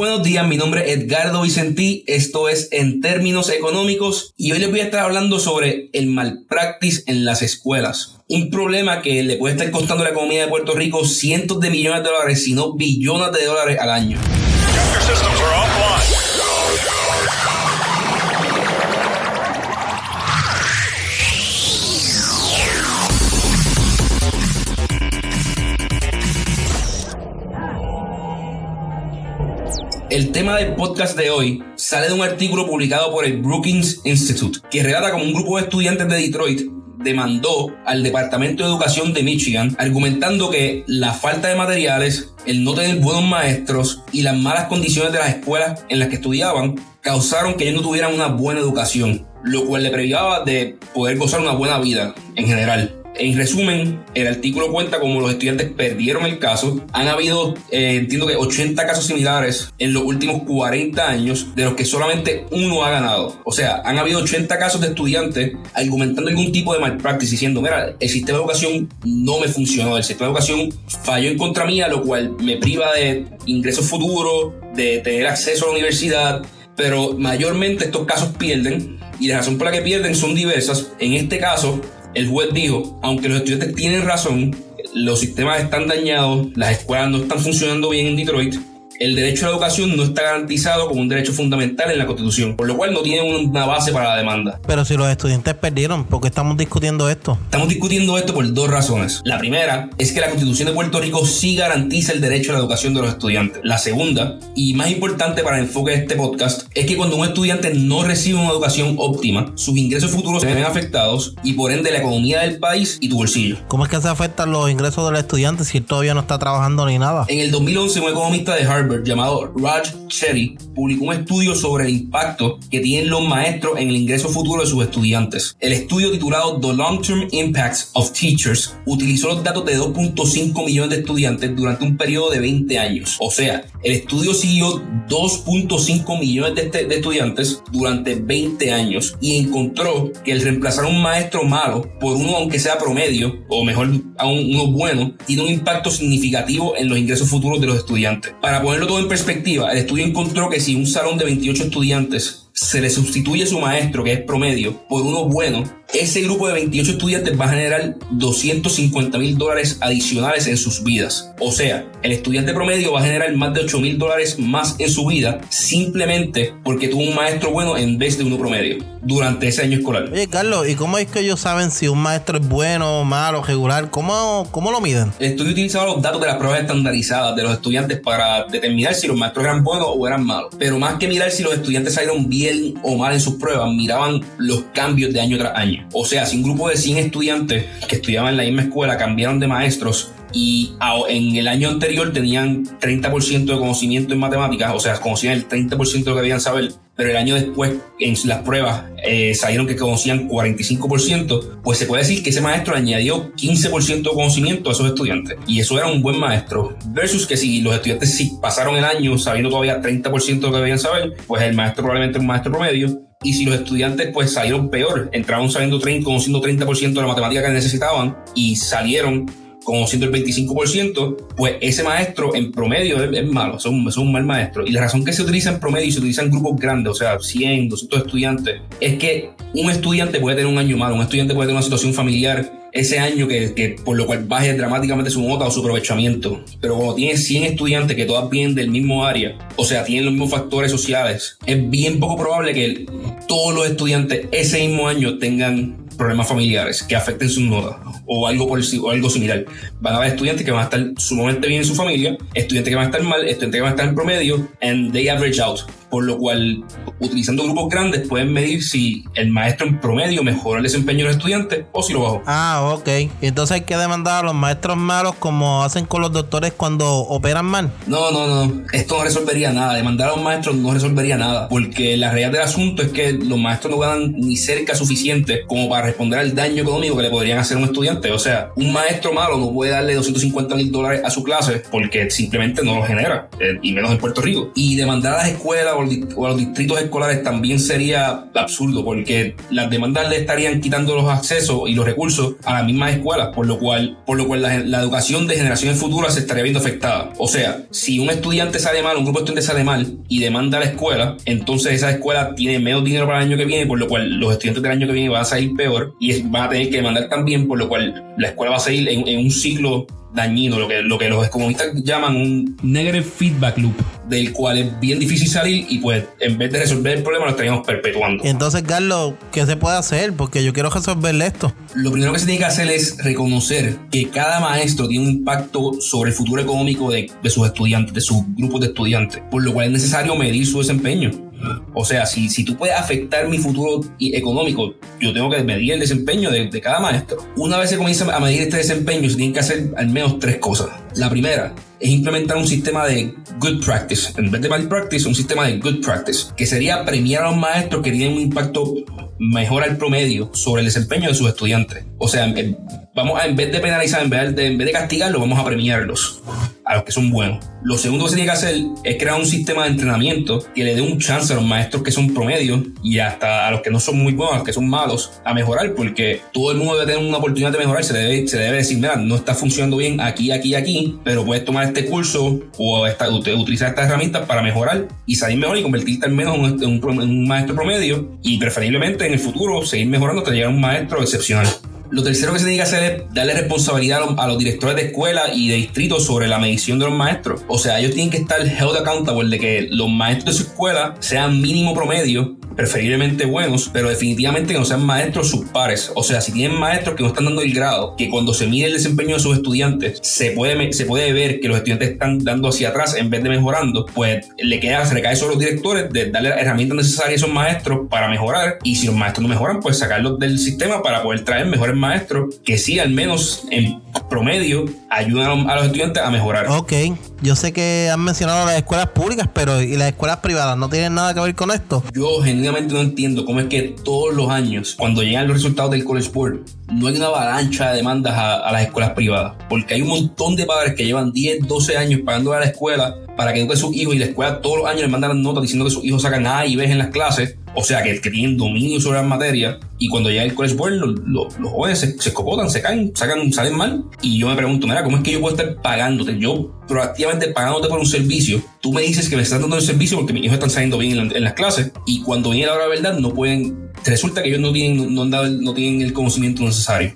Buenos días, mi nombre es Edgardo Vicentí, esto es En Términos Económicos y hoy les voy a estar hablando sobre el malpractice en las escuelas. Un problema que le puede estar costando a la economía de Puerto Rico cientos de millones de dólares, si no billones de dólares al año. El tema del podcast de hoy sale de un artículo publicado por el Brookings Institute, que relata como un grupo de estudiantes de Detroit demandó al Departamento de Educación de Michigan argumentando que la falta de materiales, el no tener buenos maestros y las malas condiciones de las escuelas en las que estudiaban causaron que ellos no tuvieran una buena educación, lo cual le privaba de poder gozar una buena vida en general. En resumen, el artículo cuenta como los estudiantes perdieron el caso. Han habido, eh, entiendo que 80 casos similares en los últimos 40 años, de los que solamente uno ha ganado. O sea, han habido 80 casos de estudiantes argumentando algún tipo de malpractice, diciendo, mira, el sistema de educación no me funcionó, el sistema de educación falló en contra mía, lo cual me priva de ingresos futuros, de tener acceso a la universidad, pero mayormente estos casos pierden y la razón por la que pierden son diversas. En este caso, el juez dijo, aunque los estudiantes tienen razón, los sistemas están dañados, las escuelas no están funcionando bien en Detroit, el derecho a la educación no está garantizado como un derecho fundamental en la Constitución, por lo cual no tiene una base para la demanda. Pero si los estudiantes perdieron, ¿por qué estamos discutiendo esto? Estamos discutiendo esto por dos razones. La primera es que la Constitución de Puerto Rico sí garantiza el derecho a la educación de los estudiantes. La segunda, y más importante para el enfoque de este podcast, es que cuando un estudiante no recibe una educación óptima, sus ingresos futuros se ven afectados y por ende la economía del país y tu bolsillo. ¿Cómo es que se afectan los ingresos del estudiante si él todavía no está trabajando ni nada? En el 2011, un economista de Harvard llamado Raj Chetty publicó un estudio sobre el impacto que tienen los maestros en el ingreso futuro de sus estudiantes. El estudio titulado The Long Term Impacts of Teachers utilizó los datos de 2.5 millones de estudiantes durante un periodo de 20 años. O sea, el estudio siguió 2.5 millones de, este, de estudiantes durante 20 años y encontró que el reemplazar un maestro malo por uno aunque sea promedio, o mejor aún uno bueno, tiene un impacto significativo en los ingresos futuros de los estudiantes. Para todo en perspectiva, el estudio encontró que si un salón de 28 estudiantes se le sustituye su maestro, que es promedio, por uno bueno, ese grupo de 28 estudiantes va a generar 250 mil dólares adicionales en sus vidas. O sea, el estudiante promedio va a generar más de 8 mil dólares más en su vida simplemente porque tuvo un maestro bueno en vez de uno promedio durante ese año escolar. Oye, Carlos, ¿y cómo es que ellos saben si un maestro es bueno, malo, regular? ¿Cómo, cómo lo miden? El estudio utilizaba los datos de las pruebas estandarizadas de los estudiantes para determinar si los maestros eran buenos o eran malos. Pero más que mirar si los estudiantes salieron bien o mal en sus pruebas, miraban los cambios de año tras año. O sea, si un grupo de 100 estudiantes que estudiaban en la misma escuela cambiaron de maestros y en el año anterior tenían 30% de conocimiento en matemáticas, o sea, conocían el 30% de lo que debían saber, pero el año después en las pruebas eh, salieron que conocían 45%, pues se puede decir que ese maestro añadió 15% de conocimiento a esos estudiantes. Y eso era un buen maestro. Versus que si los estudiantes sí pasaron el año sabiendo todavía 30% de lo que debían saber, pues el maestro probablemente es un maestro promedio. Y si los estudiantes pues salieron peor, entraron sabiendo 30, conociendo 30% de la matemática que necesitaban y salieron conociendo el 25%, pues ese maestro en promedio es, malo, es un, es un, mal maestro. Y la razón que se utiliza en promedio y se utiliza en grupos grandes, o sea, 100, 200 estudiantes, es que un estudiante puede tener un año malo, un estudiante puede tener una situación familiar ese año que, que, por lo cual baje dramáticamente su nota o su aprovechamiento. Pero cuando tienes 100 estudiantes que todas vienen del mismo área, o sea, tienen los mismos factores sociales, es bien poco probable que todos los estudiantes ese mismo año tengan problemas familiares que afecten sus notas o algo, por o algo similar. Van a haber estudiantes que van a estar sumamente bien en su familia, estudiantes que van a estar mal, estudiantes que van a estar en promedio, and they average out. Por lo cual, utilizando grupos grandes, pueden medir si el maestro en promedio mejora el desempeño de los estudiantes o si lo bajó. Ah, ok. Entonces hay que demandar a los maestros malos como hacen con los doctores cuando operan mal. No, no, no. Esto no resolvería nada. Demandar a los maestros no resolvería nada. Porque la realidad del asunto es que los maestros no ganan ni cerca suficiente como para responder al daño económico que le podrían hacer a un estudiante. O sea, un maestro malo no puede darle 250 mil dólares a su clase porque simplemente no lo genera, eh, y menos en Puerto Rico. Y demandar a las escuelas o a los distritos escolares también sería absurdo porque las demandas le estarían quitando los accesos y los recursos a las mismas escuelas, por lo cual, por lo cual la, educación de generaciones futuras se estaría viendo afectada. O sea, si un estudiante sale mal, un grupo de estudiantes sale mal y demanda a la escuela, entonces esa escuela tiene menos dinero para el año que viene, por lo cual los estudiantes del año que viene van a salir peor y van a tener que demandar también, por lo cual la escuela va a seguir en, en un ciclo dañino, lo que, lo que los economistas llaman un negative feedback loop, del cual es bien difícil salir y pues en vez de resolver el problema lo estaríamos perpetuando. Entonces, Carlos, ¿qué se puede hacer? Porque yo quiero resolverle esto. Lo primero que se tiene que hacer es reconocer que cada maestro tiene un impacto sobre el futuro económico de, de sus estudiantes, de sus grupos de estudiantes, por lo cual es necesario medir su desempeño. O sea, si, si tú puedes afectar mi futuro económico, yo tengo que medir el desempeño de, cada maestro. Una vez se comienza a medir este desempeño, se tienen que hacer al menos tres cosas. La primera es implementar un sistema de good practice. En vez de bad practice, un sistema de good practice, que sería premiar a los maestros que tienen un impacto mejor al promedio sobre el desempeño de sus estudiantes. O sea, vamos a, en vez de penalizar, en vez de, en vez de castigarlos, vamos a premiarlos a los que son buenos. Lo segundo que se tiene que hacer es crear un sistema de entrenamiento que le dé un chance a los maestros que son promedio y hasta a los que no son muy buenos, a los que son malos, a mejorar, porque todo el mundo debe tener una oportunidad de mejorar. Se debe, se debe decir, mira, no está funcionando bien aquí, aquí, aquí, pero puedes tomar este curso o esta, utilizar estas herramientas para mejorar y salir mejor y convertirte al menos en un, en un maestro promedio y preferiblemente en el futuro seguir mejorando hasta llegar a un maestro excepcional. Lo tercero que se tiene que hacer es darle responsabilidad a los, directores de escuela y de distrito sobre la medición de los maestros. O sea, ellos tienen que estar held accountable de que los maestros de su escuela sean mínimo promedio preferiblemente buenos, pero definitivamente que no sean maestros sus pares. O sea, si tienen maestros que no están dando el grado, que cuando se mide el desempeño de sus estudiantes, se puede, se puede ver que los estudiantes están dando hacia atrás en vez de mejorando, pues le queda, se recae sobre los directores de darle las herramientas necesarias a esos maestros para mejorar. Y si los maestros no mejoran, pues sacarlos del sistema para poder traer mejores maestros que sí, al menos en promedio, ayudan a los estudiantes a mejorar. Ok, yo sé que han mencionado las escuelas públicas, pero ¿y las escuelas privadas no tienen nada que ver con esto? Yo genuinamente no entiendo cómo es que todos los años, cuando llegan los resultados del College Board, no hay una avalancha de demandas a, las escuelas privadas. Porque hay un montón de padres que llevan 10, 12 años pagando a la escuela para que eduque a sus hijos y la escuela todos los años les mandan notas diciendo que sus hijos sacan A y B en las clases. O sea, que, que tienen dominio sobre las materias. Y cuando llega el College Board, los, jóvenes se, se, escopotan, se caen, sacan, salen mal. Y yo me pregunto, mira, ¿cómo es que yo puedo estar pagándote? Yo proactivamente pagándote por un servicio. Tú me dices que me estás dando el servicio porque mis hijos están saliendo bien en, las clases. Y cuando viene la hora de verdad, no pueden. Resulta que ellos no tienen, no, no tienen el conocimiento necesario.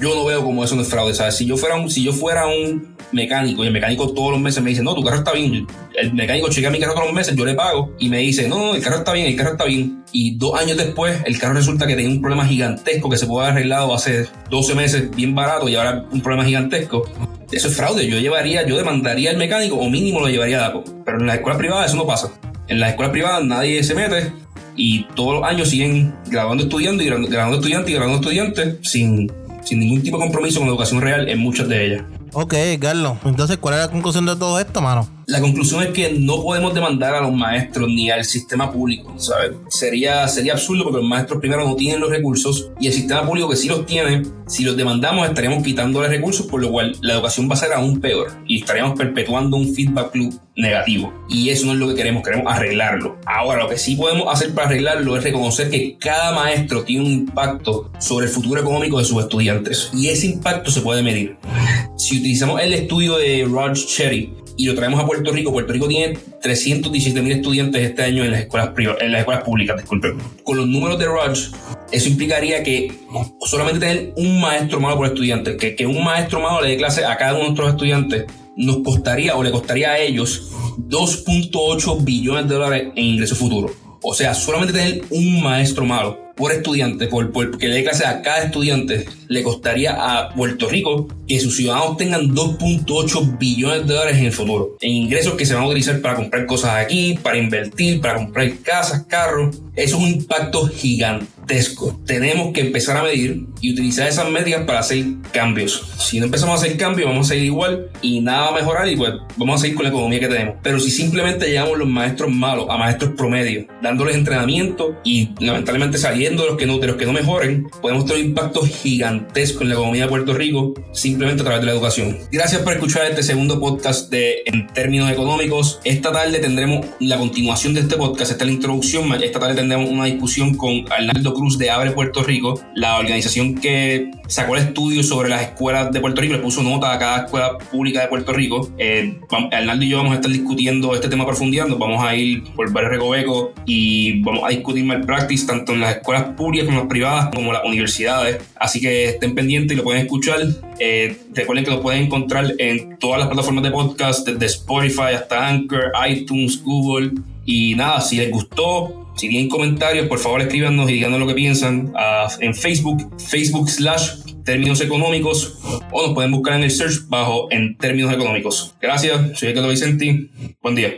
Yo no veo como eso no es fraude, ¿sabes? Si yo fuera un, si yo fuera un mecánico y el mecánico todos los meses me dice, no, tu carro está bien. El mecánico chequea mi carro todos los meses, yo le pago y me dice, no, el carro está bien, el carro está bien. Y dos años después, el carro resulta que tenía un problema gigantesco que se puede haber arreglado hace 12 meses bien barato y ahora un problema gigantesco. Eso es fraude. Yo llevaría, yo demandaría al mecánico o mínimo lo llevaría a DACO. Pero en la escuela privada eso no pasa. En la escuela privada nadie se mete y todos los años siguen grabando estudiantes y grabando estudiantes y grabando estudiantes sin, sin ningún tipo de compromiso con la educación real en muchas de ellas. Ok, Carlos. Entonces, ¿cuál es la conclusión de todo esto, mano? La conclusión es que no podemos demandar a los maestros ni al sistema público, ¿sabes? Sería, sería absurdo porque los maestros primero no tienen los recursos y el sistema público que sí los tiene, si los demandamos estaríamos quitándole recursos, por lo cual la educación va a ser aún peor y estaríamos perpetuando un feedback loop negativo. Y eso no es lo que queremos, queremos arreglarlo. Ahora, lo que sí podemos hacer para arreglarlo es reconocer que cada maestro tiene un impacto sobre el futuro económico de sus estudiantes y ese impacto se puede medir. Si utilizamos el estudio de Roger Cherry, y lo traemos a Puerto Rico. Puerto Rico tiene 317 mil estudiantes este año en las escuelas en las escuelas públicas, disculpen. Con los números de Raj, eso implicaría que solamente tener un maestro malo por estudiante, que, que un maestro malo le dé clase a cada uno de nuestros estudiantes, nos costaría o le costaría a ellos 2.8 billones de dólares en ingresos futuros. O sea, solamente tener un maestro malo por estudiante, por, por, que le dé clase a cada estudiante, le costaría a Puerto Rico que sus ciudadanos tengan 2.8 billones de dólares en el futuro, en ingresos que se van a utilizar para comprar cosas aquí, para invertir, para comprar casas, carros. Es un impacto gigantesco. Tenemos que empezar a medir y utilizar esas métricas para hacer cambios. Si no empezamos a hacer cambios, vamos a seguir igual y nada va a mejorar y pues vamos a seguir con la economía que tenemos. Pero si simplemente llevamos los maestros malos a maestros promedio, dándoles entrenamiento y lamentablemente salir añadiendo de los que no, de los que no mejoren, podemos tener un impacto gigantesco en la economía de Puerto Rico simplemente a través de la educación. Gracias por escuchar este segundo podcast de En términos económicos. Esta tarde tendremos la continuación de este podcast, esta es la introducción. Esta tarde tendremos una discusión con Arnaldo Cruz de Abre Puerto Rico, la organización que sacó el estudio sobre las escuelas de Puerto Rico, le puso nota a cada escuela pública de Puerto Rico. Eh, Arnaldo y yo vamos a estar discutiendo este tema profundizando, vamos a ir por varios recovecos y vamos a discutir malpractice tanto en las escuelas públicas como las privadas, como las universidades. Así que estén pendientes y lo pueden escuchar. Eh, recuerden que lo pueden encontrar en todas las plataformas de podcast, desde Spotify hasta Anchor, iTunes, Google. Y nada, si les gustó, si tienen comentarios, por favor escríbanos y díganos lo que piensan uh, en Facebook, Facebook slash términos económicos, o nos pueden buscar en el search bajo en términos económicos. Gracias, soy Ricardo Vicenti. Buen día.